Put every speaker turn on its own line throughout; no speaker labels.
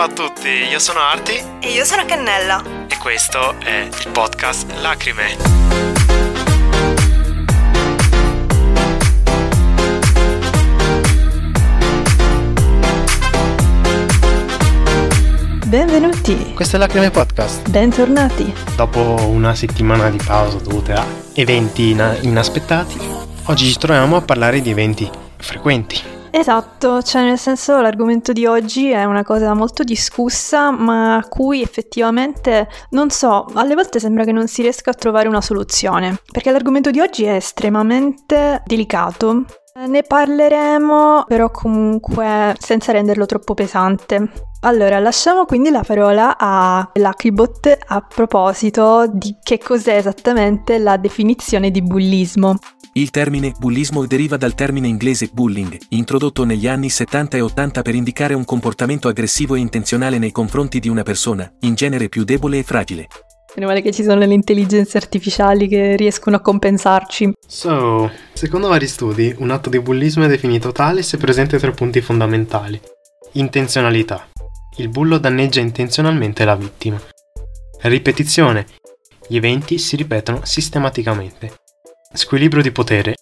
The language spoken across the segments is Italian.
Ciao a tutti, io sono Arti
E io sono Cannella.
e questo è il podcast Lacrime.
Benvenuti.
Questo è Lacrime Podcast.
Bentornati.
Dopo una settimana di pausa dovuta a eventi ina- inaspettati, oggi ci troviamo a parlare di eventi frequenti.
Esatto, cioè nel senso l'argomento di oggi è una cosa molto discussa, ma a cui effettivamente, non so, alle volte sembra che non si riesca a trovare una soluzione, perché l'argomento di oggi è estremamente delicato. Eh, Ne parleremo però comunque senza renderlo troppo pesante. Allora, lasciamo quindi la parola a Luckybot a proposito di che cos'è esattamente la definizione di bullismo.
Il termine bullismo deriva dal termine inglese bullying, introdotto negli anni 70 e 80 per indicare un comportamento aggressivo e intenzionale nei confronti di una persona, in genere più debole e fragile.
Meno male che ci sono le intelligenze artificiali che riescono a compensarci.
So, secondo vari studi, un atto di bullismo è definito tale se presente tre punti fondamentali. Intenzionalità. Il bullo danneggia intenzionalmente la vittima. Ripetizione. Gli eventi si ripetono sistematicamente. Squilibrio di potere.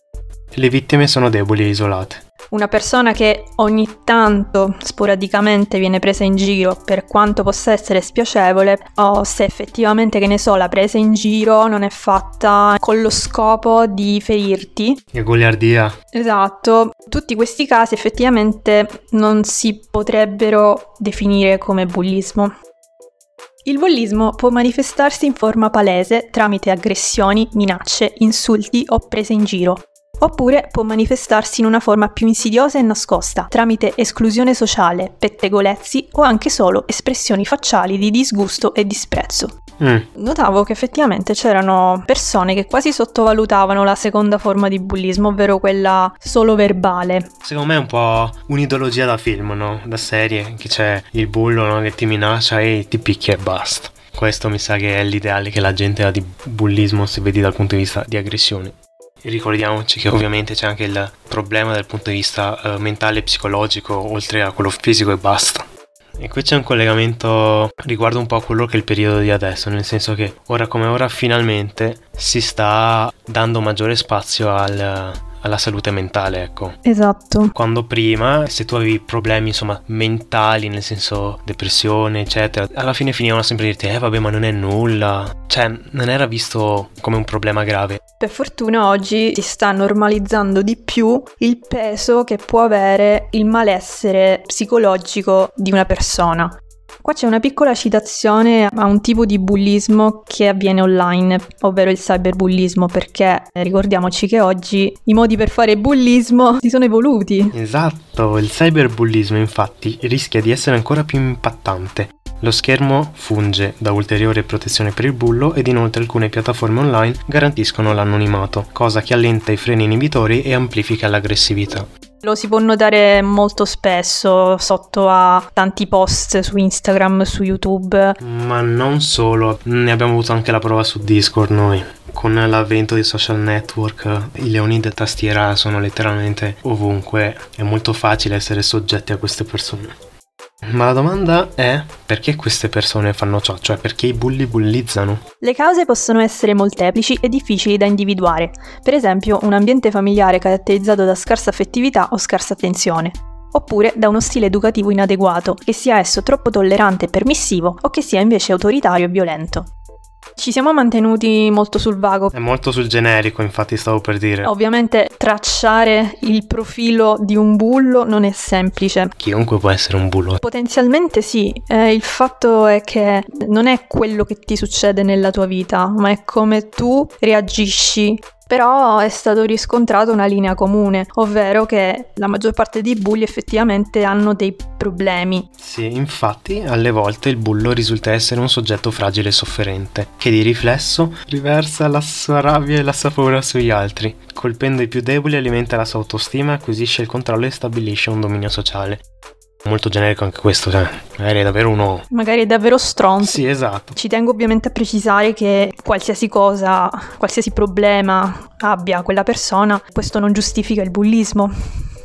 Le vittime sono deboli e isolate.
Una persona che ogni tanto, sporadicamente, viene presa in giro per quanto possa essere spiacevole, o se effettivamente, che ne so, la presa in giro non è fatta con lo scopo di ferirti.
E goliardia.
Esatto, tutti questi casi effettivamente non si potrebbero definire come bullismo. Il bullismo può manifestarsi in forma palese tramite aggressioni, minacce, insulti o prese in giro. Oppure può manifestarsi in una forma più insidiosa e nascosta, tramite esclusione sociale, pettegolezzi o anche solo espressioni facciali di disgusto e disprezzo.
Mm,
Notavo che effettivamente c'erano persone che quasi sottovalutavano la seconda forma di bullismo, ovvero quella solo verbale.
Secondo me è un po' un'ideologia da film, no? Da serie, che c'è il bullo no? che ti minaccia e ti picchia e basta. Questo mi sa che è l'ideale che la gente ha di bullismo se vedi dal punto di vista di aggressione. Ricordiamoci che ovviamente c'è anche il problema dal punto di vista eh, mentale e psicologico, oltre a quello fisico e basta. E qui c'è un collegamento riguardo un po' a quello che è il periodo di adesso, nel senso che ora come ora finalmente si sta dando maggiore spazio al- alla salute mentale, ecco.
Esatto.
Quando prima, se tu avevi problemi insomma mentali, nel senso depressione, eccetera, alla fine finivano sempre a dirti, eh vabbè, ma non è nulla. Cioè, non era visto come un problema grave.
Per fortuna oggi si sta normalizzando di più il peso che può avere il malessere psicologico di una persona. Qua c'è una piccola citazione a un tipo di bullismo che avviene online, ovvero il cyberbullismo, perché eh, ricordiamoci che oggi i modi per fare bullismo si sono evoluti.
Esatto, il cyberbullismo infatti rischia di essere ancora più impattante. Lo schermo funge da ulteriore protezione per il bullo ed inoltre alcune piattaforme online garantiscono l'anonimato, cosa che allenta i freni inibitori e amplifica l'aggressività.
Lo si può notare molto spesso sotto a tanti post su Instagram, su YouTube.
Ma non solo, ne abbiamo avuto anche la prova su Discord noi. Con l'avvento dei social network, i leoni da tastiera sono letteralmente ovunque. È molto facile essere soggetti a queste persone. Ma la domanda è perché queste persone fanno ciò? Cioè perché i bulli bullizzano?
Le cause possono essere molteplici e difficili da individuare, per esempio un ambiente familiare caratterizzato da scarsa affettività o scarsa attenzione, oppure da uno stile educativo inadeguato, che sia esso troppo tollerante e permissivo o che sia invece autoritario e violento. Ci siamo mantenuti molto sul vago.
È molto sul generico, infatti stavo per dire.
Ovviamente tracciare il profilo di un bullo non è semplice.
Chiunque può essere un bullo.
Potenzialmente sì, eh, il fatto è che non è quello che ti succede nella tua vita, ma è come tu reagisci. Però è stato riscontrato una linea comune, ovvero che la maggior parte dei bulli effettivamente hanno dei problemi.
Sì, infatti alle volte il bullo risulta essere un soggetto fragile e sofferente, che di riflesso riversa la sua rabbia e la sua paura sugli altri. Colpendo i più deboli alimenta la sua autostima, acquisisce il controllo e stabilisce un dominio sociale. Molto generico anche questo, cioè, magari è davvero uno...
Magari è davvero stronzo.
Sì, esatto.
Ci tengo ovviamente a precisare che qualsiasi cosa, qualsiasi problema abbia quella persona, questo non giustifica il bullismo.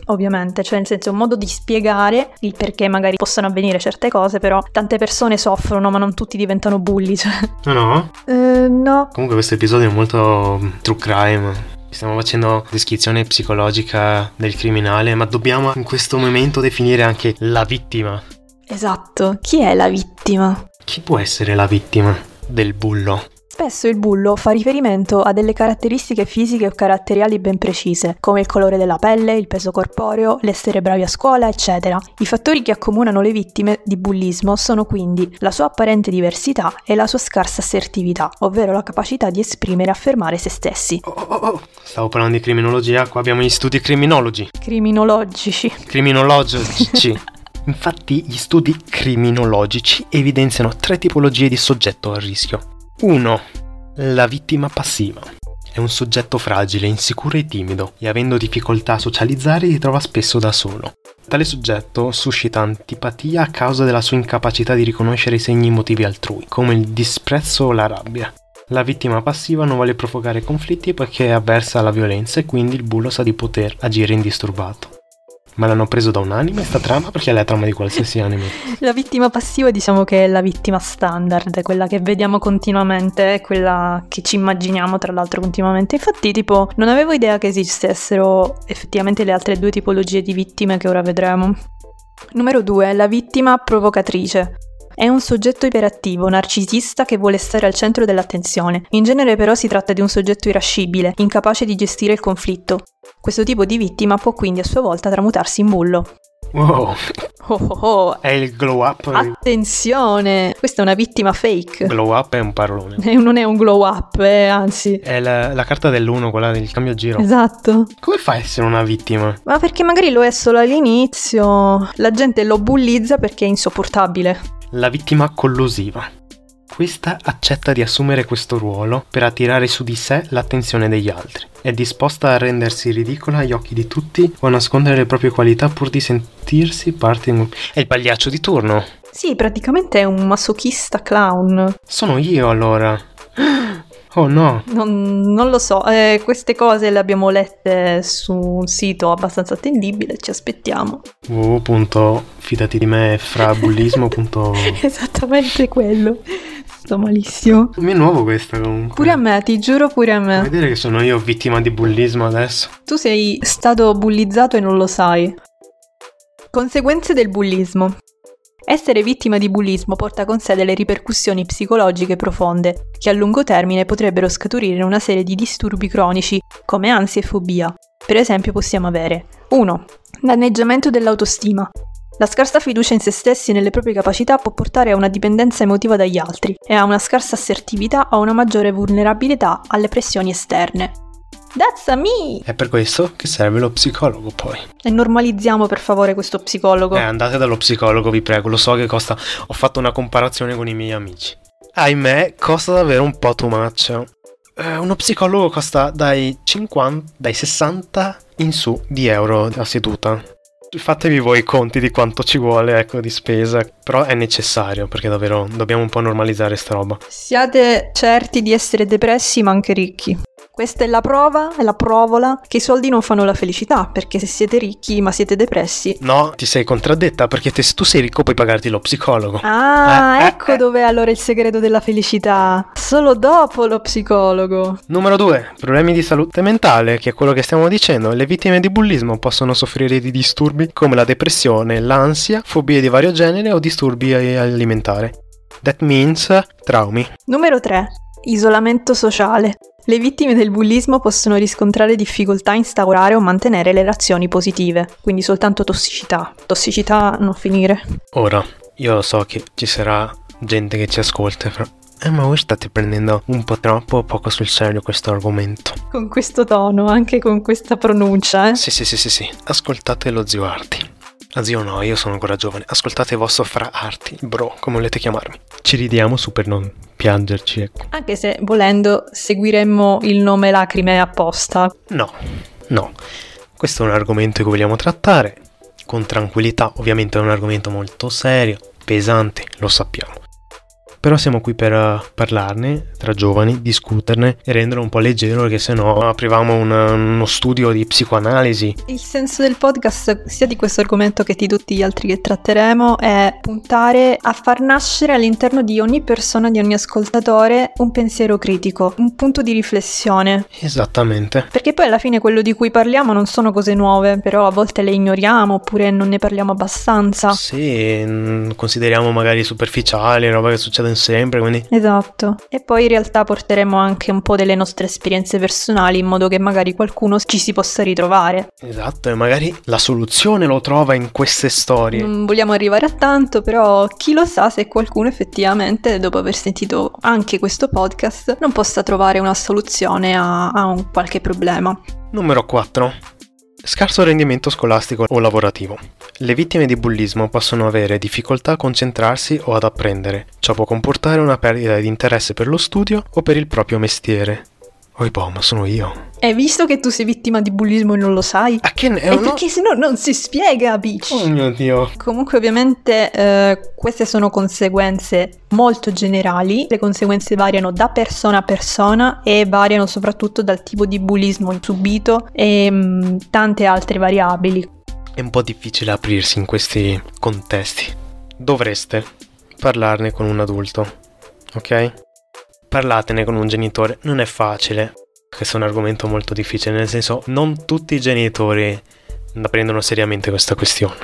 ovviamente, cioè nel senso è un modo di spiegare il perché magari possano avvenire certe cose, però tante persone soffrono, ma non tutti diventano bulli. Cioè.
No, no?
Eh, no.
Comunque questo episodio è molto mm, true crime. Stiamo facendo descrizione psicologica del criminale, ma dobbiamo in questo momento definire anche la vittima.
Esatto, chi è la vittima?
Chi può essere la vittima del bullo?
Spesso il bullo fa riferimento a delle caratteristiche fisiche o caratteriali ben precise, come il colore della pelle, il peso corporeo, l'essere bravi a scuola, eccetera. I fattori che accomunano le vittime di bullismo sono quindi la sua apparente diversità e la sua scarsa assertività, ovvero la capacità di esprimere e affermare se stessi.
Oh, oh, oh. Stavo parlando di criminologia, qua abbiamo gli studi criminologi.
Criminologici.
Criminologici. Infatti gli studi criminologici evidenziano tre tipologie di soggetto a rischio. 1. La vittima passiva. È un soggetto fragile, insicuro e timido, e avendo difficoltà a socializzare si trova spesso da solo. Tale soggetto suscita antipatia a causa della sua incapacità di riconoscere i segni emotivi altrui, come il disprezzo o la rabbia. La vittima passiva non vuole provocare conflitti perché è avversa alla violenza e quindi il bullo sa di poter agire indisturbato. Ma l'hanno preso da un anime sta trama perché è la trama di qualsiasi anime.
La vittima passiva diciamo che è la vittima standard, quella che vediamo continuamente, quella che ci immaginiamo tra l'altro continuamente. Infatti tipo non avevo idea che esistessero effettivamente le altre due tipologie di vittime che ora vedremo. Numero 2. La vittima provocatrice. È un soggetto iperattivo, narcisista che vuole stare al centro dell'attenzione. In genere però si tratta di un soggetto irascibile, incapace di gestire il conflitto. Questo tipo di vittima può quindi a sua volta tramutarsi in bullo.
Wow,
Oh oh oh,
è il glow up.
attenzione! Questa è una vittima fake.
Glow up è un parolone.
E non è un glow up, eh, anzi.
È la, la carta dell'uno, quella del cambio giro.
Esatto.
Come fa a essere una vittima?
Ma perché magari lo è solo all'inizio, la gente lo bullizza perché è insopportabile.
La vittima collusiva. Questa accetta di assumere questo ruolo per attirare su di sé l'attenzione degli altri. È disposta a rendersi ridicola agli occhi di tutti o a nascondere le proprie qualità pur di sentirsi parte di un... È il pagliaccio di turno.
Sì, praticamente è un masochista clown.
Sono io allora. Oh no.
Non, non lo so, eh, queste cose le abbiamo lette su un sito abbastanza attendibile, ci aspettiamo.
www.fidati di me frabullismo.com
Esattamente quello. Sto malissimo.
Mi è nuovo questa comunque.
Pure a me, ti giuro pure a
Vuoi
me.
vedere che sono io vittima di bullismo adesso?
Tu sei stato bullizzato e non lo sai. Conseguenze del bullismo. Essere vittima di bullismo porta con sé delle ripercussioni psicologiche profonde, che a lungo termine potrebbero scaturire una serie di disturbi cronici, come ansia e fobia. Per esempio possiamo avere 1. Danneggiamento dell'autostima. La scarsa fiducia in se stessi e nelle proprie capacità può portare a una dipendenza emotiva dagli altri e a una scarsa assertività o una maggiore vulnerabilità alle pressioni esterne. That's me!
È per questo che serve lo psicologo poi.
E normalizziamo per favore questo psicologo.
Eh, andate dallo psicologo, vi prego, lo so che costa. Ho fatto una comparazione con i miei amici. Ahimè, costa davvero un po' too much. Eh, uno psicologo costa dai 50, dai 60 in su di euro a seduta. Fatevi voi i conti di quanto ci vuole, ecco, di spesa. Però è necessario, perché davvero dobbiamo un po' normalizzare sta roba.
Siate certi di essere depressi ma anche ricchi. Questa è la prova, è la provola, che i soldi non fanno la felicità, perché se siete ricchi ma siete depressi...
No, ti sei contraddetta, perché te- se tu sei ricco puoi pagarti lo psicologo.
Ah,
Eh, eh,
ecco
eh.
dov'è allora il segreto della felicità. Solo dopo lo psicologo.
Numero 2. Problemi di salute mentale, che è quello che stiamo dicendo. Le vittime di bullismo possono soffrire di disturbi come la depressione, l'ansia, fobie di vario genere o disturbi alimentari. That means traumi.
Numero 3. Isolamento sociale. Le vittime del bullismo possono riscontrare difficoltà a instaurare o mantenere le relazioni positive, quindi soltanto tossicità. Tossicità non finire.
Ora, io so che ci sarà gente che ci ascolta farà, Eh, ma voi state prendendo un po' troppo o poco sul serio questo argomento.
Con questo tono, anche con questa pronuncia, eh.
Sì, sì, sì, sì, sì. Ascoltate lo zio Arti. Ah, zio no, io sono ancora giovane. Ascoltate il vostro fra Arti, bro, come volete chiamarmi. Ci ridiamo su per non piangerci, ecco.
Anche se volendo seguiremmo il nome lacrime apposta.
No, no. Questo è un argomento che vogliamo trattare con tranquillità. Ovviamente è un argomento molto serio, pesante, lo sappiamo. Però siamo qui per uh, parlarne tra giovani, discuterne e renderlo un po' leggero perché sennò aprivamo un, uno studio di psicoanalisi.
Il senso del podcast, sia di questo argomento che di tutti gli altri che tratteremo, è puntare a far nascere all'interno di ogni persona, di ogni ascoltatore, un pensiero critico, un punto di riflessione.
Esattamente.
Perché poi alla fine quello di cui parliamo non sono cose nuove, però a volte le ignoriamo oppure non ne parliamo abbastanza.
Sì, mm, consideriamo magari superficiali, roba che succedono sempre, quindi...
Esatto. E poi in realtà porteremo anche un po' delle nostre esperienze personali in modo che magari qualcuno ci si possa ritrovare.
Esatto, e magari la soluzione lo trova in queste storie.
Non vogliamo arrivare a tanto, però chi lo sa se qualcuno effettivamente, dopo aver sentito anche questo podcast, non possa trovare una soluzione a, a un qualche problema.
Numero 4. Scarso rendimento scolastico o lavorativo. Le vittime di bullismo possono avere difficoltà a concentrarsi o ad apprendere. Ciò può comportare una perdita di interesse per lo studio o per il proprio mestiere. Oi boh, ma sono io.
E visto che tu sei vittima di bullismo e non lo sai?
A che ne
è? Perché se no non si spiega, bitch.
Oh mio Dio.
Comunque ovviamente eh, queste sono conseguenze molto generali. Le conseguenze variano da persona a persona e variano soprattutto dal tipo di bullismo subito e mh, mm, tante altre variabili.
È un po' difficile aprirsi in questi contesti. Dovreste parlarne con un adulto, ok? Parlatene con un genitore non è facile. Questo è un argomento molto difficile, nel senso non tutti i genitori la prendono seriamente questa questione.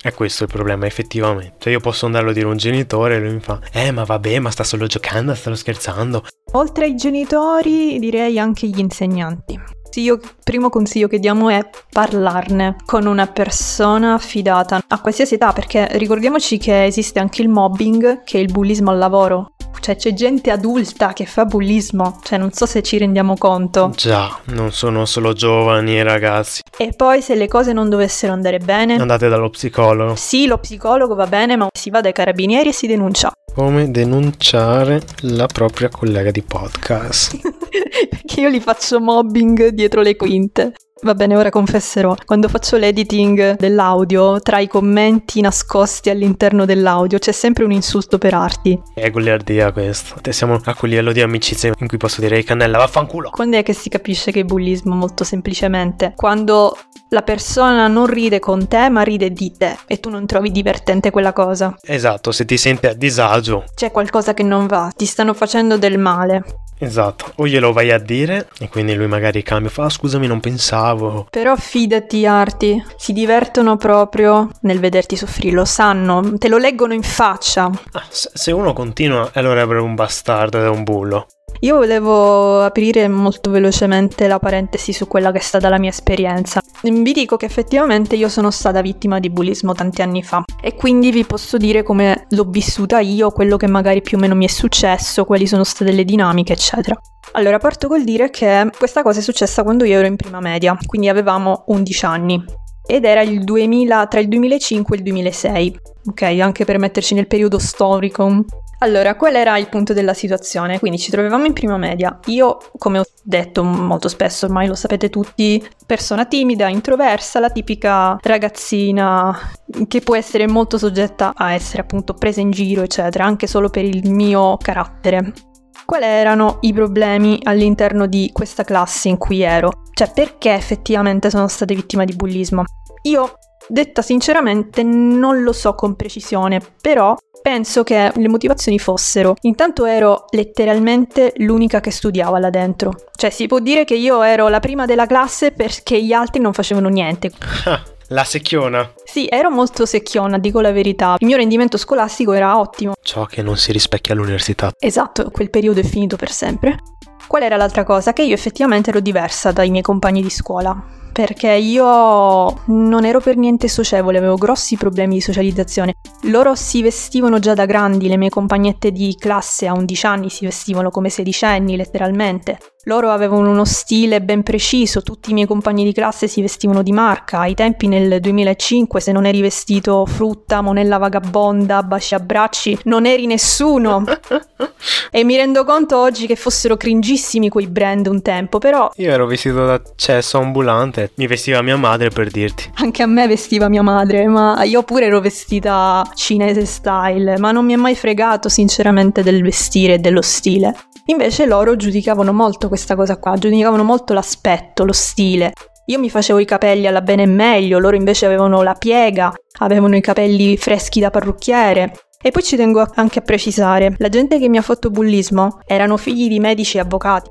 È questo il problema, effettivamente. Cioè io posso andarlo a dire a un genitore e lui mi fa Eh ma vabbè, ma sta solo giocando, sta scherzando.
Oltre ai genitori direi anche gli insegnanti. Io, il primo consiglio che diamo è parlarne con una persona affidata a qualsiasi età, perché ricordiamoci che esiste anche il mobbing, che è il bullismo al lavoro. Cioè c'è gente adulta che fa bullismo, cioè non so se ci rendiamo conto.
Già, non sono solo giovani e ragazzi.
E poi se le cose non dovessero andare bene...
Andate dallo psicologo.
Sì, lo psicologo va bene, ma si va dai carabinieri e si denuncia.
Come denunciare la propria collega di podcast.
Perché io li faccio mobbing dietro le quinte. Va bene, ora confesserò. Quando faccio l'editing dell'audio, tra i commenti nascosti all'interno dell'audio c'è sempre un insulto per arti.
È goliardia questo. Siamo a quel livello di amicizia in cui posso dire cannella, vaffanculo.
Quando è che si capisce che è bullismo? Molto semplicemente. Quando la persona non ride con te, ma ride di te e tu non trovi divertente quella cosa.
Esatto, se ti senti a disagio.
C'è qualcosa che non va, ti stanno facendo del male.
Esatto, o glielo vai a dire e quindi lui magari cambia, fa ah, scusami non pensavo.
Però fidati Arti, si divertono proprio nel vederti soffrire, lo sanno, te lo leggono in faccia.
Ah, se uno continua allora è un bastardo ed è un bullo.
Io volevo aprire molto velocemente la parentesi su quella che è stata la mia esperienza. Vi dico che effettivamente io sono stata vittima di bullismo tanti anni fa e quindi vi posso dire come l'ho vissuta io, quello che magari più o meno mi è successo, quali sono state le dinamiche, eccetera. Allora, parto col dire che questa cosa è successa quando io ero in prima media, quindi avevamo 11 anni ed era il 2000, tra il 2005 e il 2006, ok? Anche per metterci nel periodo storico allora, qual era il punto della situazione? Quindi ci trovavamo in prima media. Io, come ho detto molto spesso, ormai lo sapete tutti, persona timida, introversa, la tipica ragazzina che può essere molto soggetta a essere appunto presa in giro, eccetera, anche solo per il mio carattere. Quali erano i problemi all'interno di questa classe in cui ero? Cioè, perché effettivamente sono stata vittima di bullismo? Io Detta sinceramente non lo so con precisione, però penso che le motivazioni fossero intanto ero letteralmente l'unica che studiava là dentro. Cioè si può dire che io ero la prima della classe perché gli altri non facevano niente.
La secchiona.
Sì, ero molto secchiona, dico la verità. Il mio rendimento scolastico era ottimo.
Ciò che non si rispecchia all'università.
Esatto, quel periodo è finito per sempre. Qual era l'altra cosa? Che io effettivamente ero diversa dai miei compagni di scuola perché io non ero per niente socievole, avevo grossi problemi di socializzazione. Loro si vestivano già da grandi, le mie compagnette di classe a 11 anni si vestivano come sedicenni letteralmente. Loro avevano uno stile ben preciso, tutti i miei compagni di classe si vestivano di marca. Ai tempi nel 2005 se non eri vestito frutta, monella vagabonda, baci abbracci, non eri nessuno. e mi rendo conto oggi che fossero cringissimi quei brand un tempo, però...
Io ero vestito da cesso ambulante, mi vestiva mia madre per dirti.
Anche a me vestiva mia madre, ma io pure ero vestita cinese style, ma non mi è mai fregato sinceramente del vestire e dello stile. Invece loro giudicavano molto questa cosa qua, giudicavano molto l'aspetto, lo stile. Io mi facevo i capelli alla bene e meglio, loro invece avevano la piega, avevano i capelli freschi da parrucchiere. E poi ci tengo anche a precisare, la gente che mi ha fatto bullismo erano figli di medici e avvocati.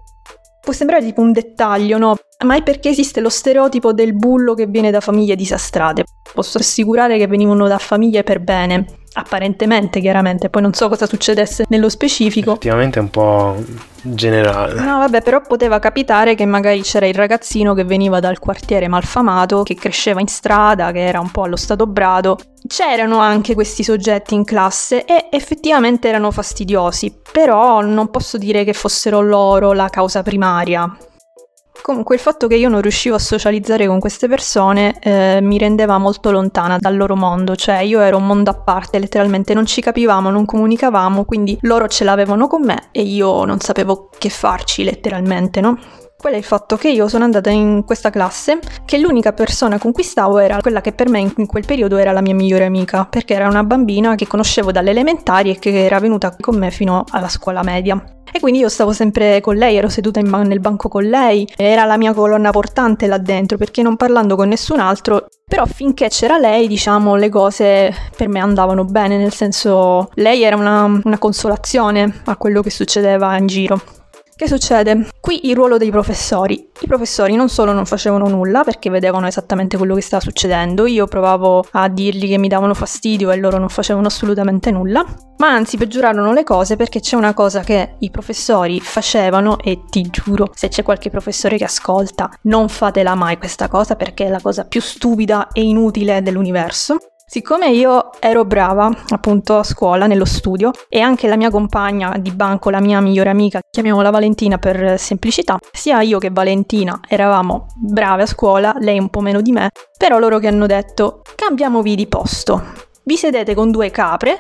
Può sembrare tipo un dettaglio, no? Ma è perché esiste lo stereotipo del bullo che viene da famiglie disastrate. Posso assicurare che venivano da famiglie per bene, apparentemente chiaramente, poi non so cosa succedesse nello specifico.
Effettivamente è un po' generale.
No, vabbè, però poteva capitare che magari c'era il ragazzino che veniva dal quartiere malfamato, che cresceva in strada, che era un po' allo stato brado. C'erano anche questi soggetti in classe e effettivamente erano fastidiosi, però non posso dire che fossero loro la causa primaria. Comunque il fatto che io non riuscivo a socializzare con queste persone eh, mi rendeva molto lontana dal loro mondo, cioè io ero un mondo a parte, letteralmente non ci capivamo, non comunicavamo, quindi loro ce l'avevano con me e io non sapevo che farci letteralmente, no? Qual è il fatto che io sono andata in questa classe, che l'unica persona con cui stavo era quella che per me in quel periodo era la mia migliore amica, perché era una bambina che conoscevo dalle elementari e che era venuta con me fino alla scuola media. E quindi io stavo sempre con lei, ero seduta ban- nel banco con lei, era la mia colonna portante là dentro, perché non parlando con nessun altro, però finché c'era lei, diciamo, le cose per me andavano bene, nel senso lei era una, una consolazione a quello che succedeva in giro. Che succede? Qui il ruolo dei professori. I professori non solo non facevano nulla perché vedevano esattamente quello che stava succedendo, io provavo a dirgli che mi davano fastidio e loro non facevano assolutamente nulla, ma anzi peggiorarono le cose perché c'è una cosa che i professori facevano e ti giuro, se c'è qualche professore che ascolta, non fatela mai questa cosa perché è la cosa più stupida e inutile dell'universo. Siccome io ero brava appunto a scuola, nello studio, e anche la mia compagna di banco, la mia migliore amica, chiamiamola Valentina per semplicità, sia io che Valentina eravamo brave a scuola, lei un po' meno di me, però loro che hanno detto cambiamovi di posto vi sedete con due capre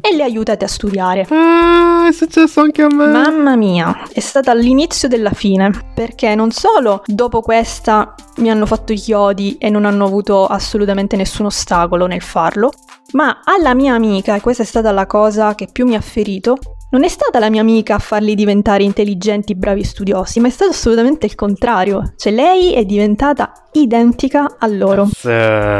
e le aiutate a studiare.
Ah, è successo anche a me.
Mamma mia, è stata l'inizio della fine, perché non solo dopo questa mi hanno fatto i chiodi e non hanno avuto assolutamente nessun ostacolo nel farlo, ma alla mia amica, e questa è stata la cosa che più mi ha ferito, non è stata la mia amica a farli diventare intelligenti, bravi e studiosi, ma è stato assolutamente il contrario. Cioè lei è diventata identica a loro.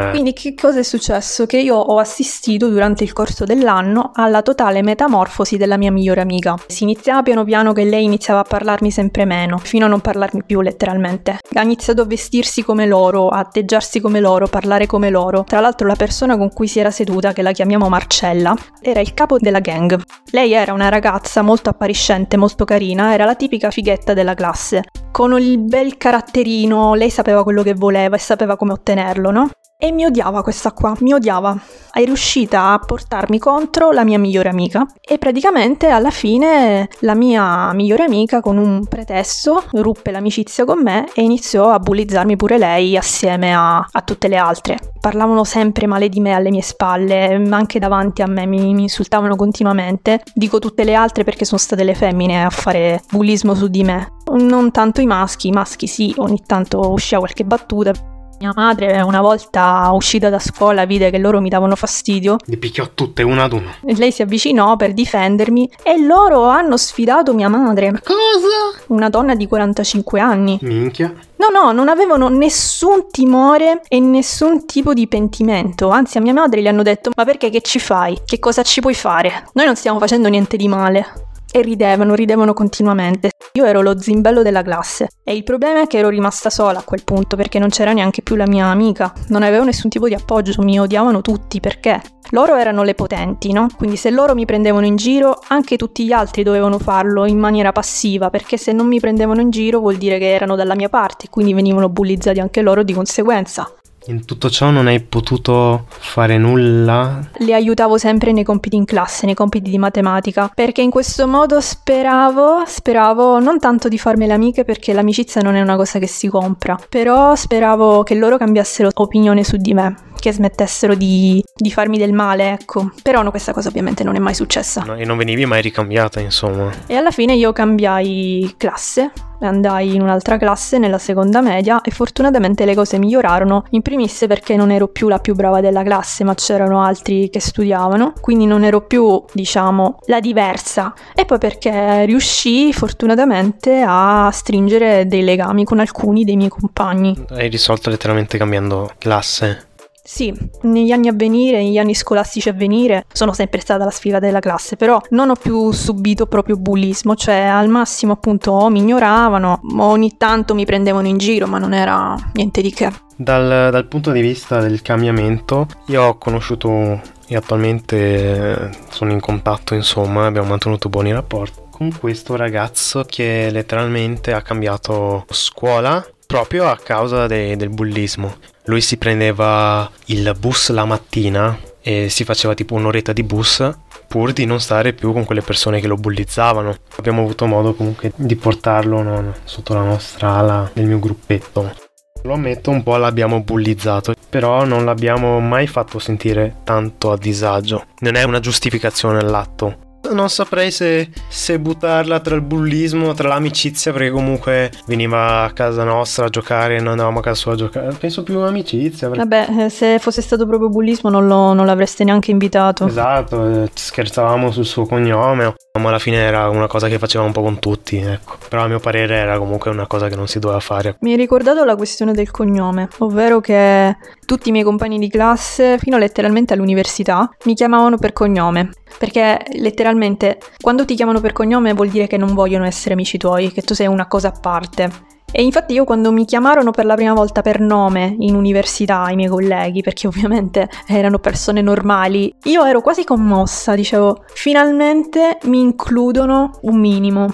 Quindi che cosa è successo? Che io ho assistito durante il corso dell'anno alla totale metamorfosi della mia migliore amica. Si iniziava piano piano che lei iniziava a parlarmi sempre meno, fino a non parlarmi più letteralmente. Ha iniziato a vestirsi come loro, a atteggiarsi come loro, parlare come loro. Tra l'altro la persona con cui si era seduta, che la chiamiamo Marcella, era il capo della gang. Lei era una ragazza molto appariscente, molto carina, era la tipica fighetta della classe con il bel caratterino, lei sapeva quello che voleva e sapeva come ottenerlo, no? E mi odiava questa qua, mi odiava. È riuscita a portarmi contro la mia migliore amica e praticamente alla fine la mia migliore amica con un pretesto ruppe l'amicizia con me e iniziò a bullizzarmi pure lei assieme a, a tutte le altre. Parlavano sempre male di me alle mie spalle, anche davanti a me mi, mi insultavano continuamente. Dico tutte le altre perché sono state le femmine a fare bullismo su di me. Non tanto i maschi, i maschi sì, ogni tanto usciva qualche battuta, mia madre una volta uscita da scuola vide che loro mi davano fastidio.
Li picchiò tutte una ad una.
E lei si avvicinò per difendermi e loro hanno sfidato mia madre.
Cosa?
Una donna di 45 anni.
Minchia.
No, no, non avevano nessun timore e nessun tipo di pentimento. Anzi, a mia madre gli hanno detto: Ma perché che ci fai? Che cosa ci puoi fare? Noi non stiamo facendo niente di male e ridevano, ridevano continuamente. Io ero lo zimbello della classe e il problema è che ero rimasta sola a quel punto perché non c'era neanche più la mia amica, non avevo nessun tipo di appoggio, mi odiavano tutti perché loro erano le potenti, no? Quindi se loro mi prendevano in giro, anche tutti gli altri dovevano farlo in maniera passiva perché se non mi prendevano in giro vuol dire che erano dalla mia parte, quindi venivano bullizzati anche loro di conseguenza.
In tutto ciò non hai potuto fare nulla?
Le aiutavo sempre nei compiti in classe, nei compiti di matematica, perché in questo modo speravo, speravo non tanto di farmi le amiche perché l'amicizia non è una cosa che si compra, però speravo che loro cambiassero opinione su di me che smettessero di, di, farmi del male, ecco. Però no, questa cosa ovviamente non è mai successa.
No, e non venivi mai ricambiata, insomma.
E alla fine io cambiai classe, andai in un'altra classe nella seconda media e fortunatamente le cose migliorarono, in primis perché non ero più la più brava della classe, ma c'erano altri che studiavano, quindi non ero più, diciamo, la diversa. E poi perché riuscii fortunatamente a stringere dei legami con alcuni dei miei compagni.
Hai risolto letteralmente cambiando classe?
Sì, negli anni a venire, negli anni scolastici a venire, sono sempre stata la sfigata della classe, però non ho più subito proprio bullismo, cioè al massimo appunto o mi ignoravano, ogni tanto mi prendevano in giro, ma non era niente di che.
Dal, dal punto di vista del cambiamento, io ho conosciuto e attualmente sono in contatto, insomma, abbiamo mantenuto buoni rapporti con questo ragazzo che letteralmente ha cambiato scuola proprio a causa de- del bullismo. Lui si prendeva il bus la mattina e si faceva tipo un'oretta di bus pur di non stare più con quelle persone che lo bullizzavano. Abbiamo avuto modo comunque di portarlo no, sotto la nostra ala nel mio gruppetto. Lo ammetto, un po' l'abbiamo bullizzato, però non l'abbiamo mai fatto sentire tanto a disagio. Non è una giustificazione all'atto, non saprei se, se, buttarla tra il bullismo, tra l'amicizia, perché comunque veniva a casa nostra a giocare e non andavamo a casa sua a giocare. Penso più amicizia.
Perché... Vabbè, eh, se fosse stato proprio bullismo non, lo, non l'avreste neanche invitato.
Esatto, eh, scherzavamo sul suo cognome, ma alla fine era una cosa che faceva un po' con tutti, ecco. Però a mio parere era comunque una cosa che non si doveva fare.
Mi hai ricordato la questione del cognome, ovvero che tutti i miei compagni di classe, fino letteralmente all'università, mi chiamavano per cognome. Perché letteralmente quando ti chiamano per cognome vuol dire che non vogliono essere amici tuoi, che tu sei una cosa a parte. E infatti io quando mi chiamarono per la prima volta per nome in università i miei colleghi, perché ovviamente erano persone normali, io ero quasi commossa, dicevo, finalmente mi includono un minimo.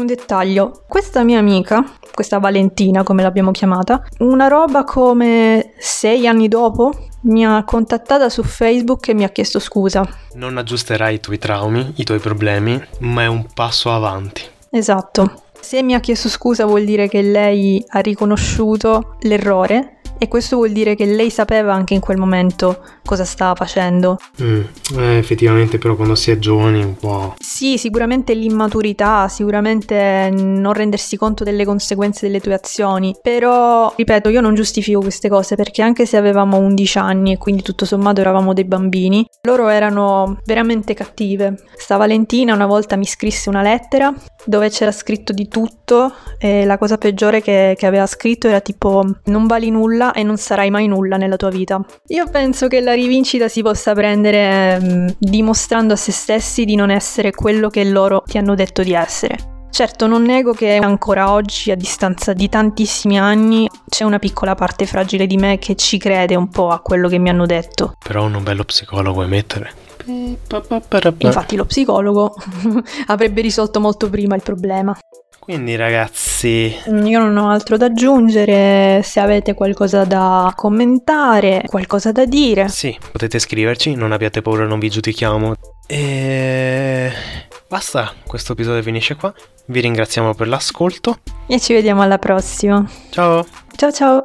Un dettaglio, questa mia amica, questa Valentina come l'abbiamo chiamata, una roba come sei anni dopo mi ha contattata su Facebook e mi ha chiesto scusa.
Non aggiusterai i tuoi traumi, i tuoi problemi, ma è un passo avanti.
Esatto. Se mi ha chiesto scusa vuol dire che lei ha riconosciuto l'errore e questo vuol dire che lei sapeva anche in quel momento cosa stava facendo.
Mm, eh, effettivamente però quando si è giovani un po'...
Sì, sicuramente l'immaturità, sicuramente non rendersi conto delle conseguenze delle tue azioni, però ripeto io non giustifico queste cose perché anche se avevamo 11 anni e quindi tutto sommato eravamo dei bambini, loro erano veramente cattive. Sta Valentina una volta mi scrisse una lettera dove c'era scritto di tutto e la cosa peggiore che, che aveva scritto era tipo non vali nulla e non sarai mai nulla nella tua vita. Io penso che la rivincita si possa prendere mh, dimostrando a se stessi di non essere quello che loro ti hanno detto di essere. Certo, non nego che ancora oggi, a distanza di tantissimi anni, c'è una piccola parte fragile di me che ci crede un po' a quello che mi hanno detto.
Però un bello psicologo vuoi mettere?
Infatti lo psicologo avrebbe risolto molto prima il problema.
Quindi ragazzi...
Io non ho altro da aggiungere, se avete qualcosa da commentare, qualcosa da dire.
Sì, potete scriverci, non abbiate paura, non vi giudichiamo. E... Basta, questo episodio finisce qua. Vi ringraziamo per l'ascolto.
E ci vediamo alla prossima.
Ciao.
Ciao ciao.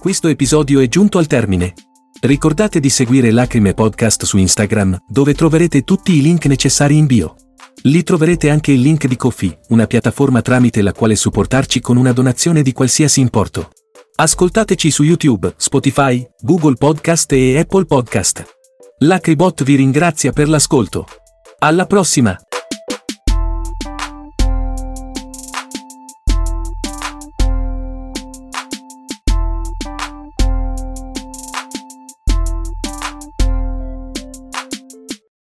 Questo episodio è giunto al termine. Ricordate di seguire Lacrime Podcast su Instagram, dove troverete tutti i link necessari in bio. Lì troverete anche il link di Kofi, una piattaforma tramite la quale supportarci con una donazione di qualsiasi importo. Ascoltateci su YouTube, Spotify, Google Podcast e Apple Podcast. L'Acribot vi ringrazia per l'ascolto. Alla prossima!